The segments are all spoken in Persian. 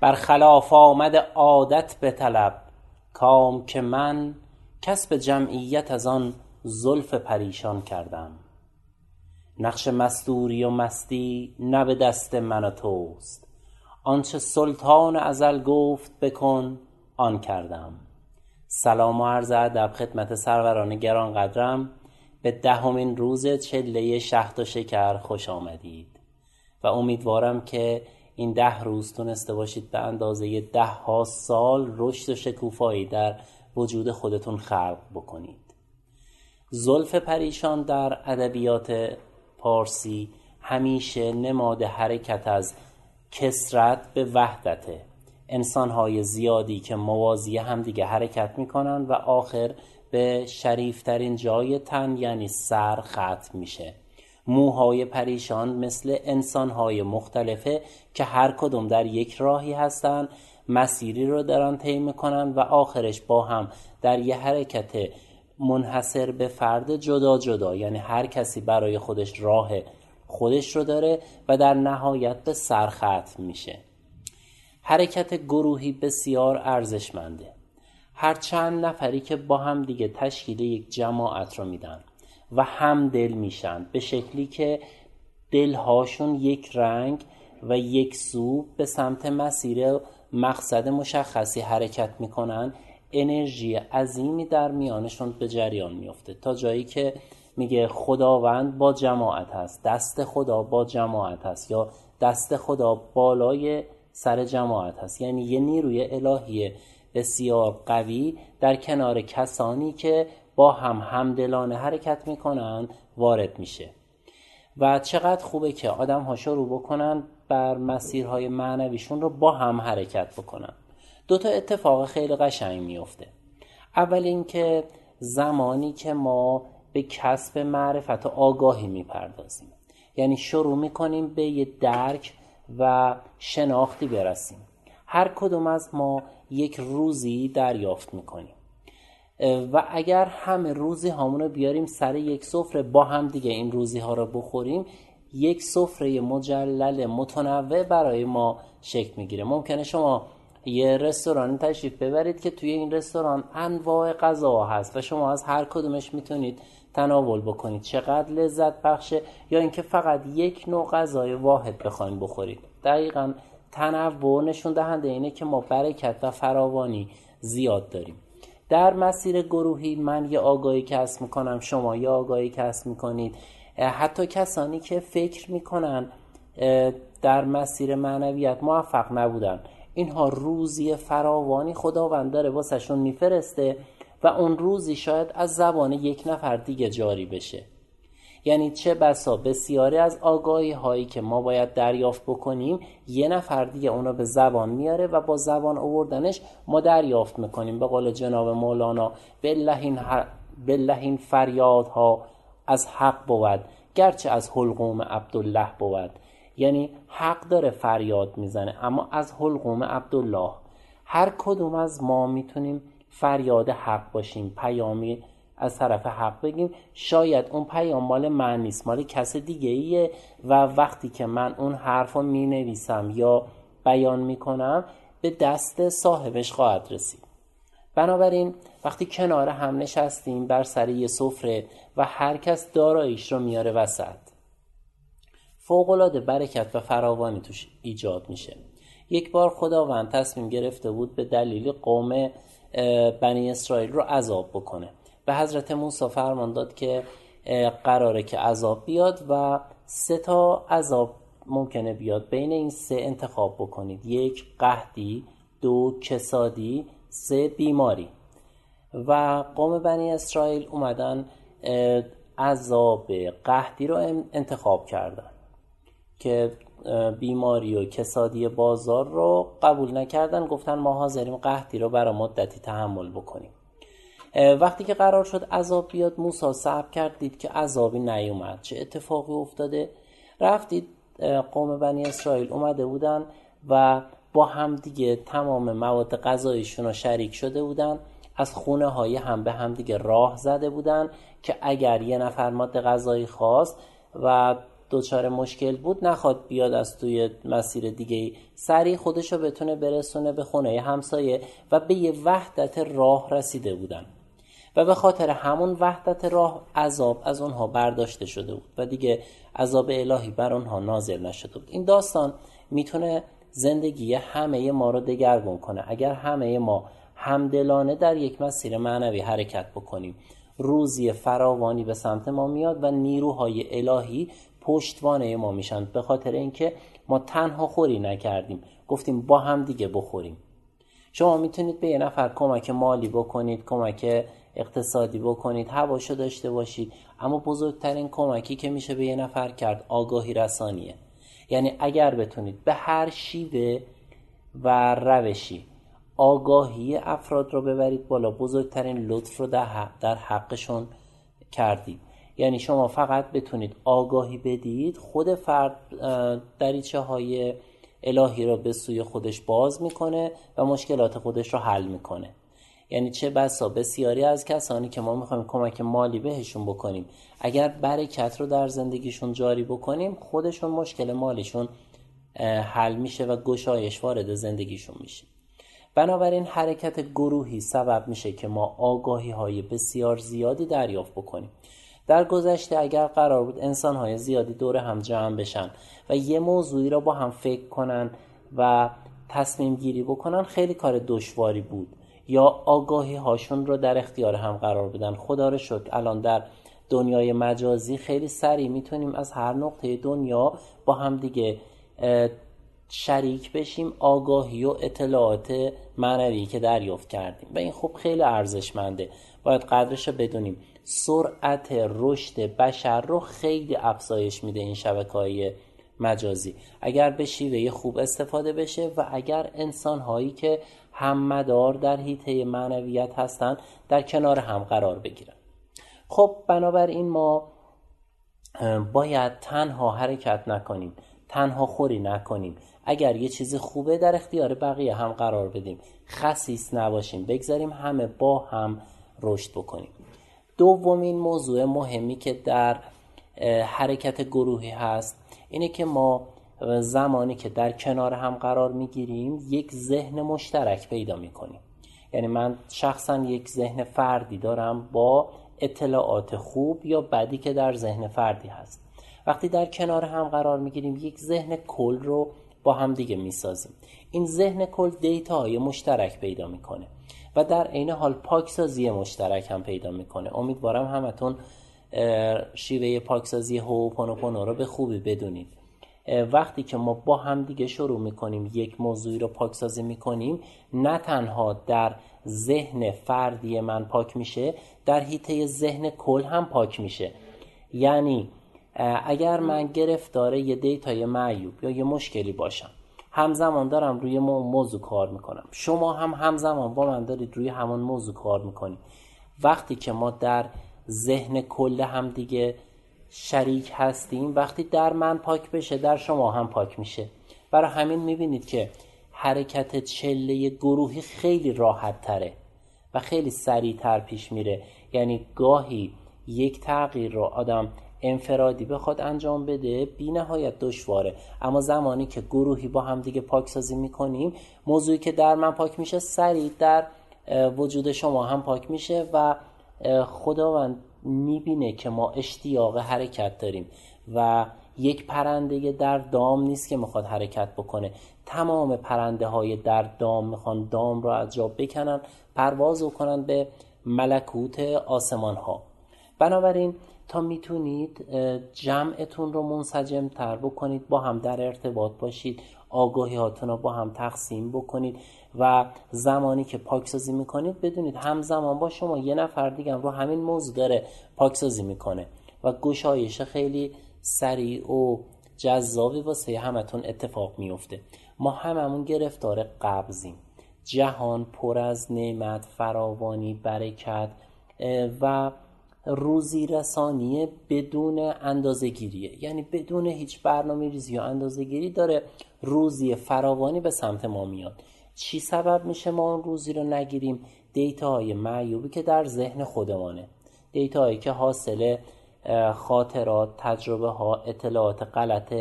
بر خلاف آمد عادت بطلب کام که من کسب جمعیت از آن زلف پریشان کردم. نقش مستوری و مستی نه به دست من و توست. آنچه سلطان ازل گفت بکن آن کردم. سلام و عرض ادب خدمت سروران گرانقدرم به دهمین روز چله شهد و شکر خوش آمدید. و امیدوارم که این ده روز تونسته باشید به اندازه دهها سال رشد و شکوفایی در وجود خودتون خلق بکنید. زلف پریشان در ادبیات پارسی همیشه نماد حرکت از کثرت به وحدته انسانهای زیادی که موازی همدیگه حرکت می‌کنن و آخر به شریفترین جای تن یعنی سر ختم میشه. موهای پریشان مثل انسانهای مختلفه که هر کدوم در یک راهی هستن مسیری رو دارن طی می‌کنن و آخرش با هم در یه حرکت منحصر به فرد جدا جدا یعنی هر کسی برای خودش راه خودش رو داره و در نهایت به سر ختم میشه. حرکت گروهی بسیار ارزشمنده. هر چند نفری که با هم دیگه تشکیل یک جماعت رو میدن. و هم دل میشن به شکلی که دلهاشون یک رنگ و یک سو به سمت مسیر مقصد مشخصی حرکت می‌کنن. انرژی عظیمی در میانشون به جریان میفته تا جایی که میگه خداوند با جماعت هست دست خدا با جماعت هست یا دست خدا بالای سر جماعت هست. یعنی یه نیروی الهی بسیار قوی در کنار کسانی که با هم همدلانه حرکت می‌کنن وارد میشه. و چقدر خوبه که آدم ها شروع بکنن بر مسیرهای معنویشون رو با هم حرکت بکنن. دو تا اتفاق خیلی قشنگ میفته اول اینکه زمانی که ما به کسب معرفت و آگاهی می‌پردازیم. یعنی شروع می‌کنیم به یه درک و شناختی برسیم. هر کدوم از ما یک روزی دریافت می‌کنیم. و اگر همه روزی هامون رو بیاریم سر یک سفره با هم دیگه این روزی ها رو بخوریم یک سفره مجلل متنوع برای ما شکل می‌گیره. ممکنه شما یه رستوران تشریف ببرید که توی این رستوران انواع غذا هست و شما از هر کدومش می‌تونید تناول بکنید. چقدر لذت بخشه یا اینکه فقط یک نوع غذای واحد بخواید بخورید. دقیقا تنوع نشون دهنده اینه که ما برکت و فراوانی زیاد داریم. در مسیر گروهی من یه آگاهی کسب می‌کنم شما یه آگاهی کسب می‌کنید. حتی کسانی که فکر می‌کنن در مسیر معنویت موفق نبودن. اینها روزی فراوانی خداوند داره واسهشون میفرسته و اون روزی شاید از زبان یک نفر دیگه جاری بشه. یعنی چه بسا بسیاری از آگاهی هایی که ما باید دریافت بکنیم یه نفر دیگه اونا به زبان میاره و با زبان آوردنش ما دریافت می‌کنیم. به قول جناب مولانا بالله این فریادها از حق بود گرچه از حلقوم عبدالله بود. یعنی حق داره فریاد می‌زنه اما از حلقوم عبدالله. هر کدوم از ما می‌تونیم فریاد حق باشیم پیامی از طرف حق بگیم شاید اون پیام مال من نیست مال کس دیگه ایه و وقتی که من اون حرف رو می نویسم یا بیان می کنم به دست صاحبش خواهد رسید. بنابراین وقتی کنار هم نشستیم بر سر یه سفره و هر کس داراییش رو میاره وسط. فوقلاده برکت و فراوانی توش ایجاد میشه. یک بار خداوند تصمیم گرفته بود به دلیل قوم بنی اسرائیل رو عذاب بکنه. به حضرت موسی فرمان داد که قراره که عذاب بیاد و سه تا عذاب ممکنه بیاد. بین این سه انتخاب بکنید. یک قهدی دو کسادی سه بیماری. و قوم بنی اسرائیل اومدن عذاب قهدی رو انتخاب کردن که بیماری و کسادی بازار رو قبول نکردن. گفتن ما حاضریم قهدی رو برای مدتی تحمل بکنیم. وقتی که قرار شد عذاب بیاد موسی صبر کرد دید که عذابی نیومد. چه اتفاقی افتاده؟ رفتید قوم بنی اسرائیل اومده بودن و با هم دیگه تمام مواد غذاییشون رو شریک شده بودن. از خونه های هم به هم دیگه راه زده بودن که اگر یه نفر ماده غذایی خواست و دچار مشکل بود نخواد بیاد از توی مسیر دیگه سریع خودش رو بتونه برسونه به خونه همسایه و به یه وحدت راه رسیده بودن. و به خاطر همون وحدت راه عذاب از اونها برداشته شده بود و دیگه عذاب الهی بر اونها نازل نشده بود. این داستان می‌تونه زندگی همه ما رو دگرگون کنه. اگر همه ما همدلانه در یک مسیر معنوی حرکت بکنیم روزی فراوانی به سمت ما میاد و نیروهای الهی پشتوانه ما میشن به خاطر اینکه ما تنها خوری نکردیم. گفتیم با هم دیگه بخوریم. شما می‌تونید به یه نفر کمک مالی بکنید کمک اقتصادی بکنید هواشو داشته باشید. اما بزرگترین کمکی که میشه به یه نفر کرد آگاهی رسانیه. یعنی اگر بتونید به هر شیوه و روشی آگاهی افراد رو ببرید بالا بزرگترین لطف رو در حقشون کردید. یعنی شما فقط بتونید آگاهی بدید خود فرد دریچه های الهی را به سوی خودش باز می‌کنه و مشکلات خودش رو حل می‌کنه. یعنی چه بسا بسیاری از کسانی که ما می‌خوایم کمک مالی بهشون بکنیم اگر برکت رو در زندگیشون جاری بکنیم خودشون مشکل مالیشون حل میشه و گشایش وارد زندگیشون میشه. بنابراین حرکت گروهی سبب میشه که ما آگاهی های بسیار زیادی دریافت بکنیم. در گذشته اگر قرار بود انسان های زیادی دور هم جمع بشن و یه موضوعی را با هم فکر کنن و تصمیم گیری بکنن خیلی کار دشواری بود. یا آگاهی هاشون رو در اختیار هم قرار بدن. خدا رو شکر الان در دنیای مجازی خیلی سریع می‌تونیم از هر نقطه دنیا با هم دیگه شریک بشیم آگاهی و اطلاعات معنوی که دریافت کردیم. و این خب خیلی ارزشمنده. باید قدرش رو بدونیم. سرعت رشد بشر رو خیلی افزایش میده این شبکه های مجازی. اگر به شیوه خوب استفاده بشه و اگر انسان هایی که هممدار در حیطه معنویت هستند در کنار هم قرار بگیرن. خب بنابراین ما باید تنها حرکت نکنیم تنها خوری نکنیم. اگر یه چیزی خوبه در اختیار بقیه هم قرار بدیم. خصیص نباشیم بگذاریم همه با هم رشد بکنیم. دومین موضوع مهمی که در حرکت گروهی هست اینه که ما زمانی که در کنار هم قرار می‌گیریم یک ذهن مشترک پیدا می‌کنیم. یعنی من شخصا یک ذهن فردی دارم با اطلاعات خوب یا بدی که در ذهن فردی هست. وقتی در کنار هم قرار می‌گیریم یک ذهن کل رو با هم دیگه می‌سازیم. این ذهن کل دیتا های مشترک پیدا می‌کنه. و در عین حال پاکسازی مشترک هم پیدا می‌کنه. امیدوارم همتون شیوه پاکسازی هوپونوپونو رو به خوبی بدونید. وقتی که ما با هم دیگه شروع می‌کنیم یک موضوعی رو پاکسازی می‌کنیم نه تنها در ذهن فردی من پاک میشه در حیطه ذهن کل هم پاک میشه. یعنی اگر من گرفتار یه دیتای معیوب یا یه مشکلی باشم همزمان دارم روی موضوع کار می‌کنم. شما هم همزمان با من دارید روی همون موضوع کار می‌کنید. وقتی که ما در ذهن کل هم دیگه شریک هستیم وقتی در من پاک بشه در شما هم پاک میشه. برای همین می‌بینید که حرکت چله گروهی خیلی راحت تره و خیلی سریعتر پیش میره. یعنی گاهی یک تغییر رو آدم انفرادی بخواد انجام بده بی نهایت دشواره. اما زمانی که گروهی با هم دیگه پاکسازی می‌کنیم موضوعی که در من پاک میشه سریع در وجود شما هم پاک میشه و خداوند می‌بینه که ما اشتیاق حرکت داریم و یک پرنده در دام نیست که می‌خواد حرکت بکنه. تمام پرنده های در دام می‌خوان دام را از جا بکنن پرواز کنن به ملکوت آسمان ها بنابراین تا می‌تونید جمعتون رو منسجم تر بکنید با هم در ارتباط باشید آگاهی هاتون رو با هم تقسیم بکنید و زمانی که پاکسازی می‌کنید بدونید همزمان با شما یه نفر دیگه رو همین موضوع داره پاکسازی می‌کنه و گشایش خیلی سریع و جذابی واسه همتون اتفاق میفته ما هممون گرفتار قبضیم. جهان پر از نعمت فراوانی برکت و روزی رسانی بدون اندازه گیریه یعنی بدون هیچ برنامه ریزی یا اندازه گیری داره روزی فراوانی به سمت ما میاد. چی سبب میشه ما اون روزی رو نگیریم؟ دیتا های معیوبی که در ذهن خودمانه. دیتا هایی که حاصل خاطرات تجربه ها اطلاعات غلط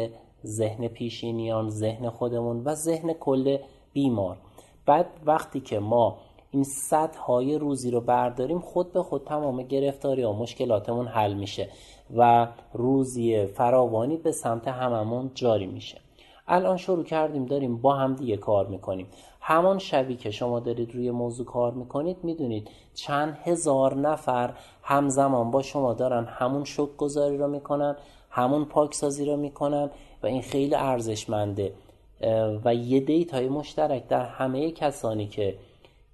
ذهن پیشینیان ذهن خودمون و ذهن کل بیمار. بعد وقتی که ما این سطح های روزی رو برداریم خود به خود تمام گرفتاری و مشکلاتمون حل میشه و روزی فراوانی به سمت هممون جاری میشه. الان شروع کردیم داریم با هم دیگه کار می‌کنیم. همان شبی که شما دارید روی موضوع کار می‌کنید می‌دونید چند هزار نفر همزمان با شما دارن همون شک گذاری رو می‌کنن همون پاکسازی رو می‌کنن و این خیلی ارزشمنده. و یه دیتای مشترک در همه کسانی که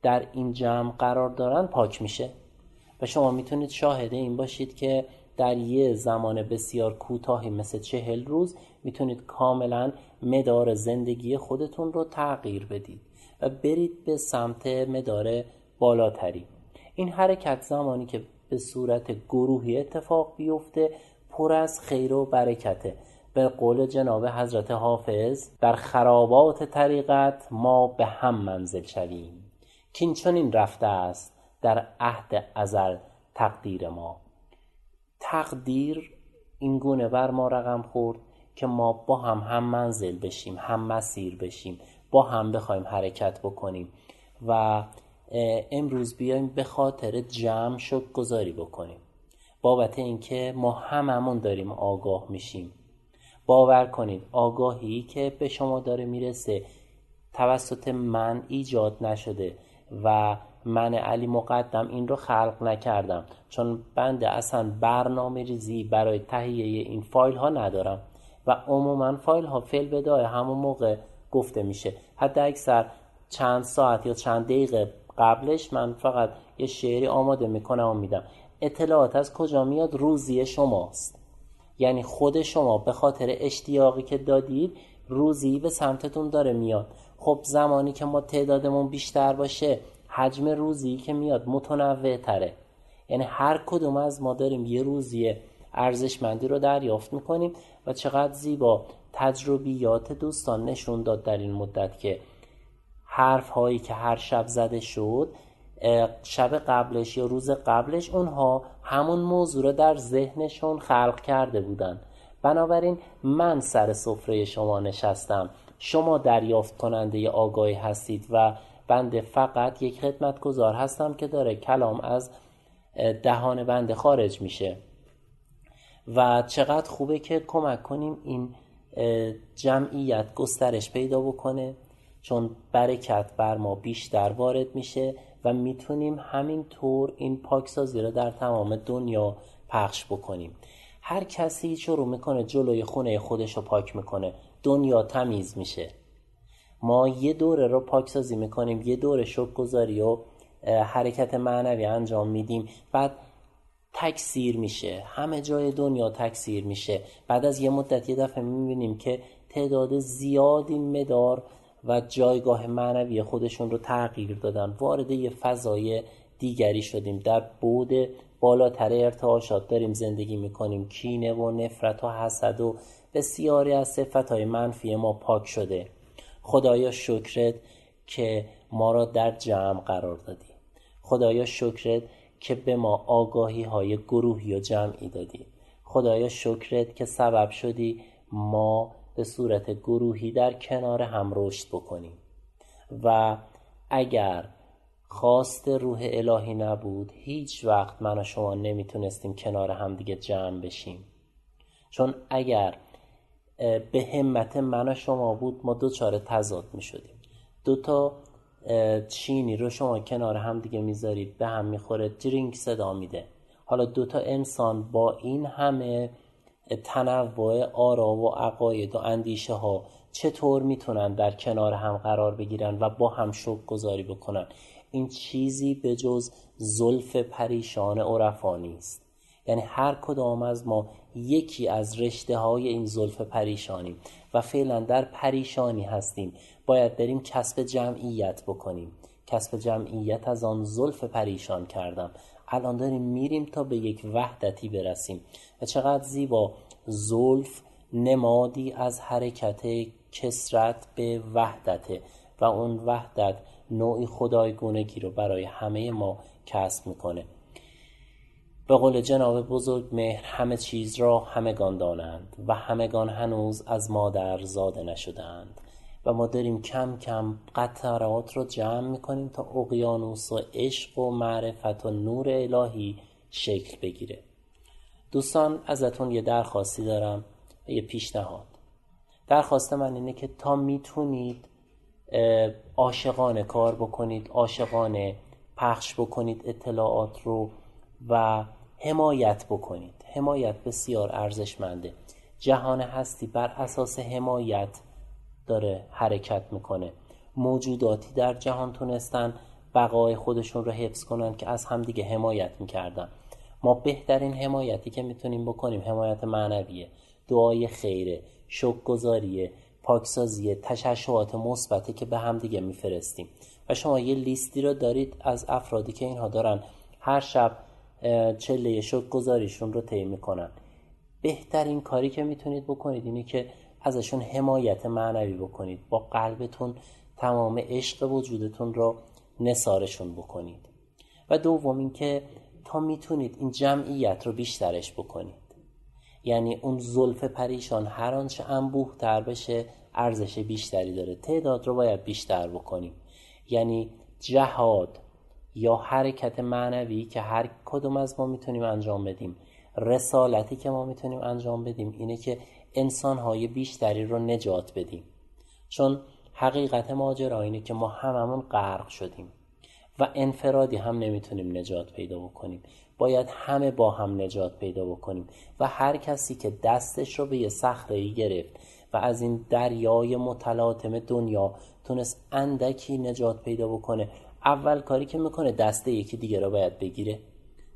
در این جمع قرار دارن پاک میشه. و شما می‌تونید شاهد این باشید که در یه زمان بسیار کوتاهی مثل چهل روز می‌تونید کاملا مدار زندگی خودتون رو تغییر بدید و برید به سمت مدار بالاتری. این حرکت زمانی که به صورت گروهی اتفاق بیفته پر از خیر و برکته. به قول جناب حضرت حافظ در خرابات طریقت ما به هم منزل شویم. کین چنین رفته است در عهد ازل تقدیر ما. تقدیر این گونه بر ما رقم خورد که ما با هم هم منزل بشیم هم مسیر بشیم با هم بخوایم حرکت بکنیم و امروز بیایم به خاطر جمع شک گذاری بکنیم. بابت اینکه ما هممون داریم آگاه میشیم. باور کنید آگاهی که به شما داره می‌رسه توسط من ایجاد نشده. و من علی مقدم این رو خلق نکردم. چون بنده اصلا برنامه ریزی برای تهیه این فایل ها ندارم. و عموما فایل ها فیل بدای همون موقع گفته میشه. حتی اکثر چند ساعت یا چند دقیقه قبلش من فقط یه شعری آماده می‌کنم و میدم. اطلاعات از کجا میاد؟ روزی شماست. یعنی خود شما به خاطر اشتیاقی که دادید روزی به سمتتون داره میاد. خب زمانی که ما تعدادمون بیشتر باشه حجم روزی که میاد متنوع تره یعنی هر کدوم از ما داریم یه روزی ارزشمندی رو دریافت می‌کنیم و چقدر زیبا تجربیات دوستان نشون داد در این مدت که حرف هایی که هر شب زده شد شب قبلش یا روز قبلش اونها همون موضوع رو در ذهنشون خلق کرده بودن. بنابراین من سر سفره شما نشستم. شما دریافت کننده آگاهی هستید و بنده فقط یک خدمتگزار هستم که داره کلام از دهان بنده خارج میشه. و چقدر خوبه که کمک کنیم این جمعیت گسترش پیدا بکنه چون برکت بر ما بیشتر وارد میشه و می‌تونیم همینطور این پاکسازی رو در تمام دنیا پخش بکنیم. هر کسی شروع می‌کنه جلوی خونه خودش رو پاک می‌کنه. دنیا تمیز میشه. ما یه دوره رو پاکسازی می‌کنیم یه دوره شک گذاری و حرکت معنوی انجام میدیم. بعد تکثیر میشه. همه جای دنیا تکثیر میشه. بعد از یه مدت یه دفعه می‌بینیم که تعداد زیادی مدار و جایگاه معنوی خودشون رو تغییر دادن. وارد یه فضای دیگری شدیم. در بود بالاتر ارتعاشات داریم زندگی می‌کنیم. کینه و نفرت و حسد و بسیاری از صفت های منفی ما پاک شده. خدایا شکرت که ما را در جمع قرار دادی. خدایا شکرت که به ما آگاهی های گروهی و جمعی دادی. خدایا شکرت که سبب شدی ما به صورت گروهی در کنار هم رشد بکنیم. و اگر خواست روح الهی نبود هیچ وقت من و شما نمی‌تونستیم کنار هم دیگه جمع بشیم. چون اگر به همت من و شما بود ما دوچار تضاد می شدیم. دو تا چینی رو شما کنار هم دیگه می‌ذارید به هم می‌خوره درینک صدا میده حالا دو تا انسان با این همه تنوع آرا و عقاید و اندیشه ها چطور می‌تونن در کنار هم قرار بگیرن و با هم شک گذاری بکنن؟ این چیزی به جز زلف پریشان عرفا نیست. یعنی هر کدام از ما یکی از رشته های این زلف پریشانیم و فعلا در پریشانی هستیم. باید بریم کسب جمعیت بکنیم. کسب جمعیت از آن زلف پریشان کردم. الان داریم میریم تا به یک وحدتی برسیم. و چقدر زیبا! زلف نمادی از حرکت کسرت به وحدته و اون وحدت نوعی خدایگونگی رو برای همه ما کسب می‌کنه. به قول جناب بزرگ مهر همه چیز را همگان دانند و همگان هنوز از مادر زاده نشدند و ما داریم کم کم قطرات رو جمع می‌کنیم تا اقیانوس عشق و معرفت و نور الهی شکل بگیره. دوستان ازتون یه درخواستی دارم یه پیشنهاد. درخواست من اینه که تا می‌تونید عاشقانه کار بکنید عاشقانه پخش بکنید اطلاعات رو و حمایت بکنید. حمایت بسیار ارزشمنده. جهان هستی بر اساس حمایت داره حرکت می‌کنه. موجوداتی در جهان تونستن بقای خودشون رو حفظ کنن که از همدیگه حمایت می‌کردن. ما بهترین حمایتی که می‌تونیم بکنیم حمایت معنویه دعای خیره شکرگزاریه پاکسازی تشعشعات مثبتی که به هم دیگه میفرستیم. و شما یه لیستی رو دارید از افرادی که اینها دارن. هر شب چله شکر گذاریشون رو طی می‌کنن. بهترین کاری که می‌تونید بکنید اینه که ازشون حمایت معنوی بکنید. با قلبتون تمام عشق وجودتون رو نسارشون بکنید. و دوم اینکه تا می‌تونید این جمعیت رو بیشترش بکنید. یعنی اون زلف پریشان هر آنچه انبوه تر بشه ارزش بیشتری داره. تعداد رو باید بیشتر بکنیم. یعنی جهاد یا حرکت معنوی که هر کدوم از ما می‌تونیم انجام بدیم. رسالتی که ما می‌تونیم انجام بدیم اینه که انسانهای بیشتری رو نجات بدیم. چون حقیقت ماجرا اینه که ما هممون غرق شدیم و انفرادی هم نمی‌تونیم نجات پیدا بکنیم. باید همه با هم نجات پیدا بکنیم و هر کسی که دستش رو به یه صخره گرفت و از این دریای متلاطم دنیا تونست اندکی نجات پیدا بکنه اول کاری که می‌کنه دسته یکی دیگه رو باید بگیره.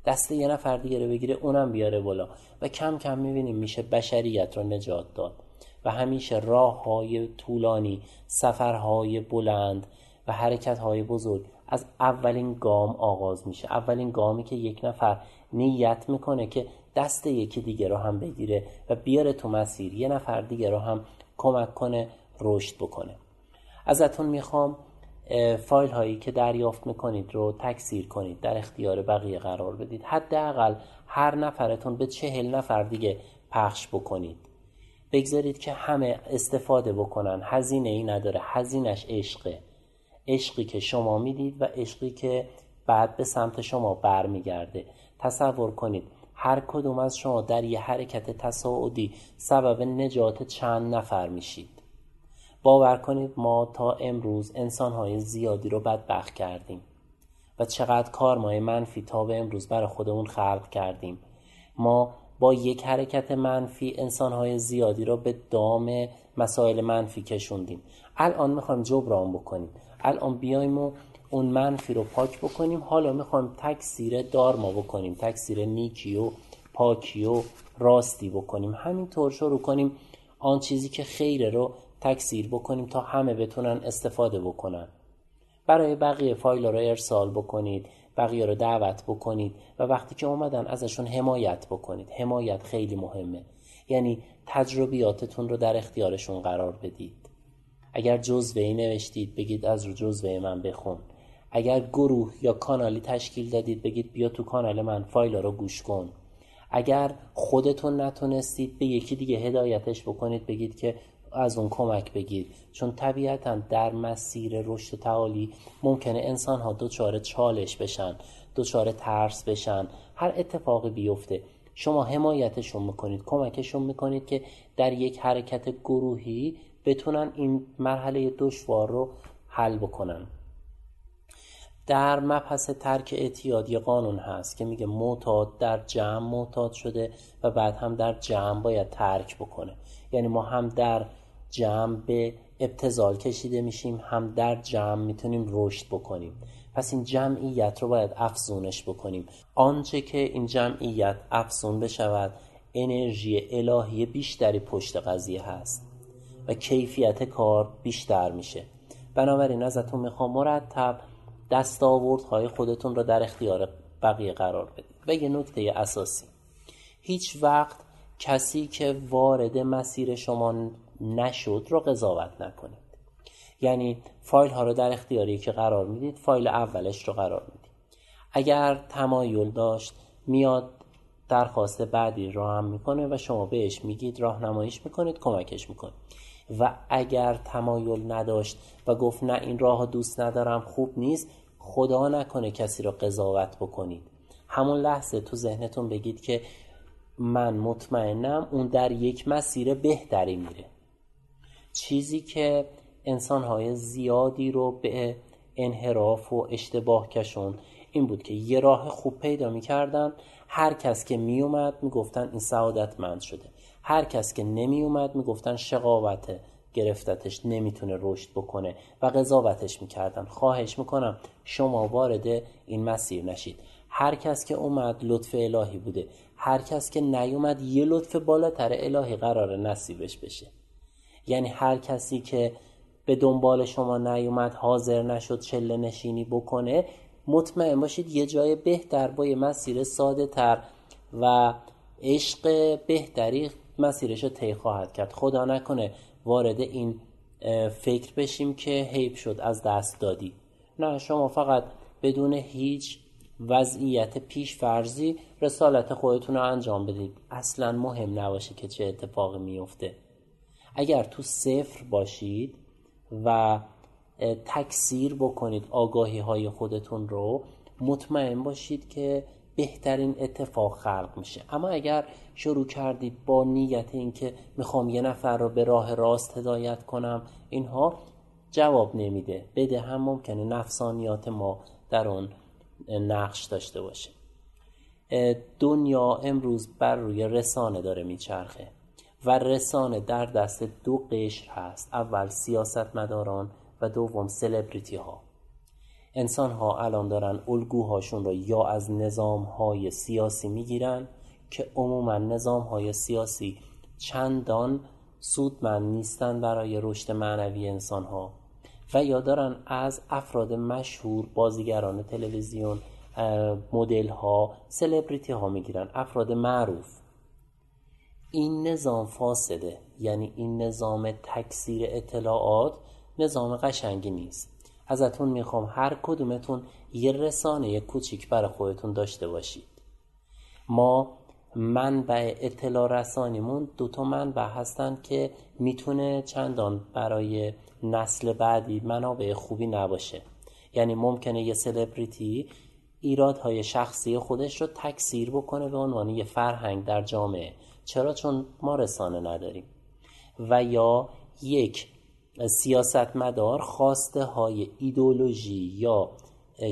دسته یه نفر دیگه رو بگیره اونم بیاره بالا و کم کم می‌بینیم میشه بشریت رو نجات داد و همیشه راه های طولانی سفرهای بلند و حرکت های بزرگ از اولین گام آغاز میشه. اولین گامی که یک نفر نیت می‌کنه که دست یکی دیگه رو هم بگیره و بیاره تو مسیر یه نفر دیگه رو هم کمک کنه رشد بکنه. ازتون می‌خوام فایل هایی که دریافت می‌کنید رو تکثیر کنید در اختیار بقیه قرار بدید. حداقل هر نفرتون به چهل نفر دیگه پخش بکنید. بگذارید که همه استفاده بکنن. هزینه ای نداره. هزینش عشقه عشقی که شما می‌دید و عشقی که بعد به سمت شما برمیگرده. تصور کنید هر کدوم از شما در یه حرکت تصاعدی سبب نجات چند نفر میشید. باور کنید ما تا امروز انسانهای زیادی رو بدبخت کردیم و چقدر کارمای منفی تا به امروز برای خودمون خلق کردیم. ما با یک حرکت منفی انسانهای زیادی رو به دام مسائل منفی کشوندیم. الان می‌خوایم جبران بکنیم. الان بیایم و اون منفی رو پاک بکنیم. حالا می‌خوایم تکثیر دارما بکنیم. تکثیر نیکی و پاکی و راستی بکنیم. همینطور شروع کنیم آن چیزی که خیره رو تکثیر بکنیم تا همه بتونن استفاده بکنن. برای بقیه فایل رو ارسال بکنید بقیه رو دعوت بکنید و وقتی که اومدن ازشون حمایت بکنید. حمایت خیلی مهمه. یعنی تجربیاتتون رو در اختیارشون قرار بدید. اگر جزوه ای نوشتید بگید از رو جزوه من بخون. اگر گروه یا کانالی تشکیل دادید بگید بیا تو کانال من فایل رو گوش کن. اگر خودتون نتونستید به یکی دیگه هدایتش بکنید بگید که از اون کمک بگیر. چون طبیعتا در مسیر رشد و تعالی ممکنه انسان ها چالش بشن دچار ترس بشن. هر اتفاقی بیفته. شما حمایتشون می‌کنید کمکشون می‌کنید که در یک حرکت گروهی بتونن این مرحله دشوار رو حل بکنن. در مبحث ترک اعتیاد یه قانون هست که میگه معتاد در جمع معتاد شده و بعد هم در جمع باید ترک بکنه. یعنی ما هم در جمع به ابتزال کشیده میشیم هم در جمع می‌تونیم رشد بکنیم. پس این جمعیت رو باید افزونش بکنیم. آنچه که این جمعیت افزون بشود انرژی الهی بیشتری پشت قضیه هست و کیفیت کار بیشتر میشه. بنابراین ازتون می‌خوام مرتب دستاوردهای خودتون رو در اختیار بقیه قرار بدید. و یه نکته اساسی. هیچ وقت کسی که وارد مسیر شما نشد رو قضاوت نکنید. یعنی فایل ها رو در اختیاری که قرار می‌دید فایل اولش رو قرار می‌دید. اگر تمایل داشت میاد درخواست بعدی را هم می‌کنه و شما بهش میگید راهنماییش می‌کنید کمکش می‌کنید. و اگر تمایل نداشت و گفت نه این راه دوست ندارم خوب نیست خدا نکنه کسی را قضاوت بکنید. همون لحظه تو ذهنتون بگید که من مطمئنم اون در یک مسیر بهتری میره. چیزی که انسانهای زیادی رو به انحراف و اشتباه کشون این بود که یه راه خوب پیدا می‌کردن. هر کس که میومد می‌گفتن این سعادتمند شده. هر کس که نمیومد می‌گفتن شقاوت گرفتتش نمی‌تونه رشد بکنه و قضاوتش می‌کردن. خواهش می‌کنم شما وارد این مسیر نشید. هر کس که اومد لطف الهی بوده. هر کس که نیومد یه لطف بالاتر الهی قرار نصیبش بشه. یعنی هر کسی که به دنبال شما نیومد حاضر نشد چله نشینی بکنه مطمئن باشید یه جای بهتر با یه مسیر ساده تر و عشق بهتری مسیرش رو طی خواهد کرد. خدا نکنه وارد این فکر بشیم که حیب شد از دست دادی. نه شما فقط بدون هیچ وضعیت پیش فرضی رسالت خودتون رو انجام بدید. اصلا مهم نباشه که چه اتفاقی میفته اگر تو صفر باشید و تکثیر بکنید آگاهی های خودتون رو مطمئن باشید که بهترین اتفاق خلق میشه. اما اگر شروع کردید با نیت اینکه می‌خوام یه نفر رو به راه راست هدایت کنم اینها جواب نمیده. بده هم ممکنه نفسانیات ما در اون نقش داشته باشه. دنیا امروز بر روی رسانه داره میچرخه. و رسانه در دست دو قشر هست. اول سیاست مداران و دوم سلبریتی ها انسان ها الان دارن الگوهاشون رو یا از نظام های سیاسی می‌گیرن که عموما نظام های سیاسی چندان سودمند نیستن برای رشد معنوی انسان ها و یا دارن از افراد مشهور بازیگران تلویزیون مدل ها سلبریتی ها می‌گیرن. افراد معروف. این نظام فاسده یعنی این نظام تکثیر اطلاعات نظام قشنگی نیست. ازتون می‌خوام هر کدومتون یه رسانه کوچیک برای خودتون داشته باشید. ما منبع اطلاع رسانیمون دوتا منبع هستن که می‌تونه چندان برای نسل بعدی منابع خوبی نباشه. یعنی ممکنه یه سلبریتی ایرادهای شخصی خودش رو تکثیر بکنه به عنوان یه فرهنگ در جامعه. چرا؟ چون ما رسانه نداریم. و یا یک سیاستمدار خواسته های ایدولوژی یا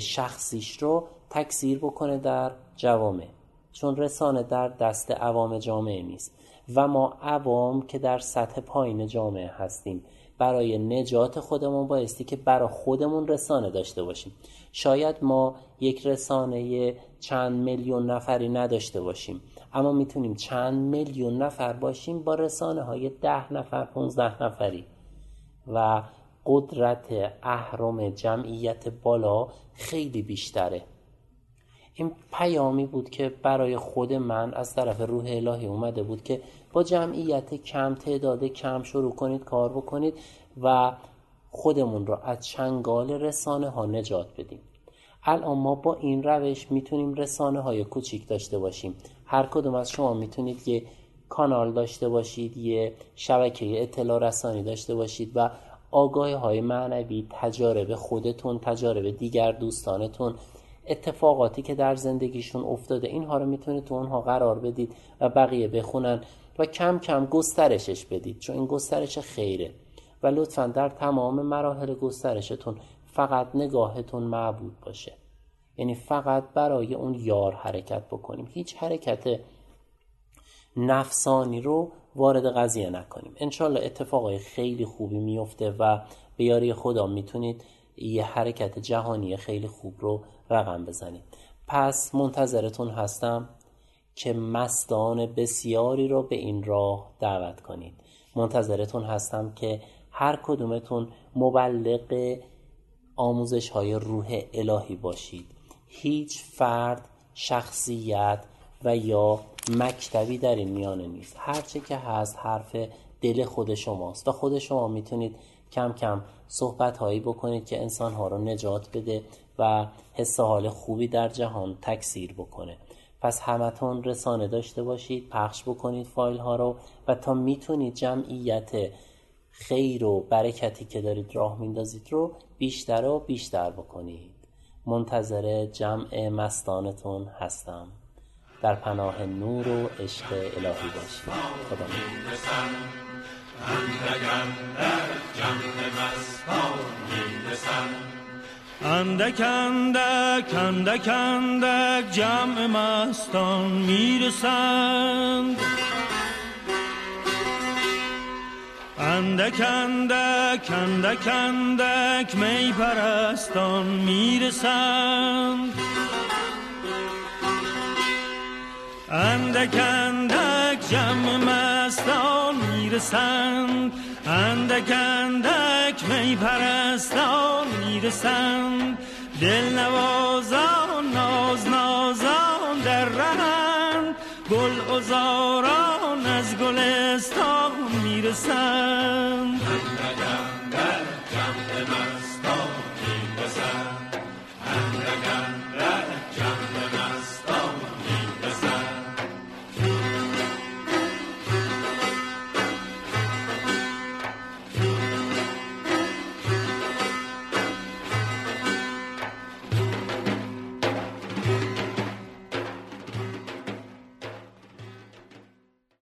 شخصیش رو تکثیر بکنه در جوامع. چون رسانه در دست عوام جامعه نیست. و ما عوام که در سطح پایین جامعه هستیم برای نجات خودمون بایستی که برای خودمون رسانه داشته باشیم. شاید ما یک رسانه چند میلیون نفری نداشته باشیم. اما می‌تونیم چند میلیون نفر باشیم با رسانه های ده نفر 15 نفری. و قدرت اهرم جمعیت بالا خیلی بیشتره. این پیامی بود که برای خود من از طرف روح الهی اومده بود که با جمعیت کم تعداد کم شروع کنید کار بکنید و خودمون رو از چنگال رسانه ها نجات بدیم. الان ما با این روش می‌تونیم رسانه های کوچیک داشته باشیم. هر کدوم از شما می‌تونید یه کانال داشته باشید یه شبکه اطلاع رسانی داشته باشید و آگاهی های معنوی تجارب خودتون تجارب دیگر دوستانتون اتفاقاتی که در زندگیشون افتاده اینها رو می‌تونید تو اونها قرار بدید و بقیه بخونن و کم کم گسترشش بدید چون این گسترش خیره. و لطفا در تمام مراحل گسترشتون فقط نگاهتون معبود باشه. یعنی فقط برای اون یار حرکت بکنیم. هیچ حرکت نفسانی رو وارد قضیه نکنیم. انشالله اتفاقای خیلی خوبی میفته و به یاری خدا می‌تونید یه حرکت جهانی خیلی خوب رو رقم بزنید. پس منتظرتون هستم که مستان بسیاری رو به این راه دعوت کنید. منتظرتون هستم که هر کدومتون مبلغ آموزش های روح الهی باشید. هیچ فرد شخصیت و یا مکتبی در این میانه نیست. هرچه که هست حرف دل خود شماست. و خود شما می‌تونید کم کم صحبت هایی بکنید که انسان ها رو نجات بده و حس حال خوبی در جهان تکثیر بکنه. پس همتون رسانه داشته باشید پخش بکنید فایل ها رو و تا می‌تونید جمعیت خیر و برکتی که دارید راه میندازید رو بیشتر و بیشتر بکنید. منتظر جمع مستانتون هستم. در پناه نور و عشق الهی باشید. خدا می‌رسند. اندک اندک اندک اندک می پرستان می‌رسند. اندک اندک جمع مستان می‌رسند. اندک اندک می پرستان می‌رسند. دل نوازان ناز نازان در رهند گل ازاران از گلستان می‌رسند در جمع مستان می‌رسند.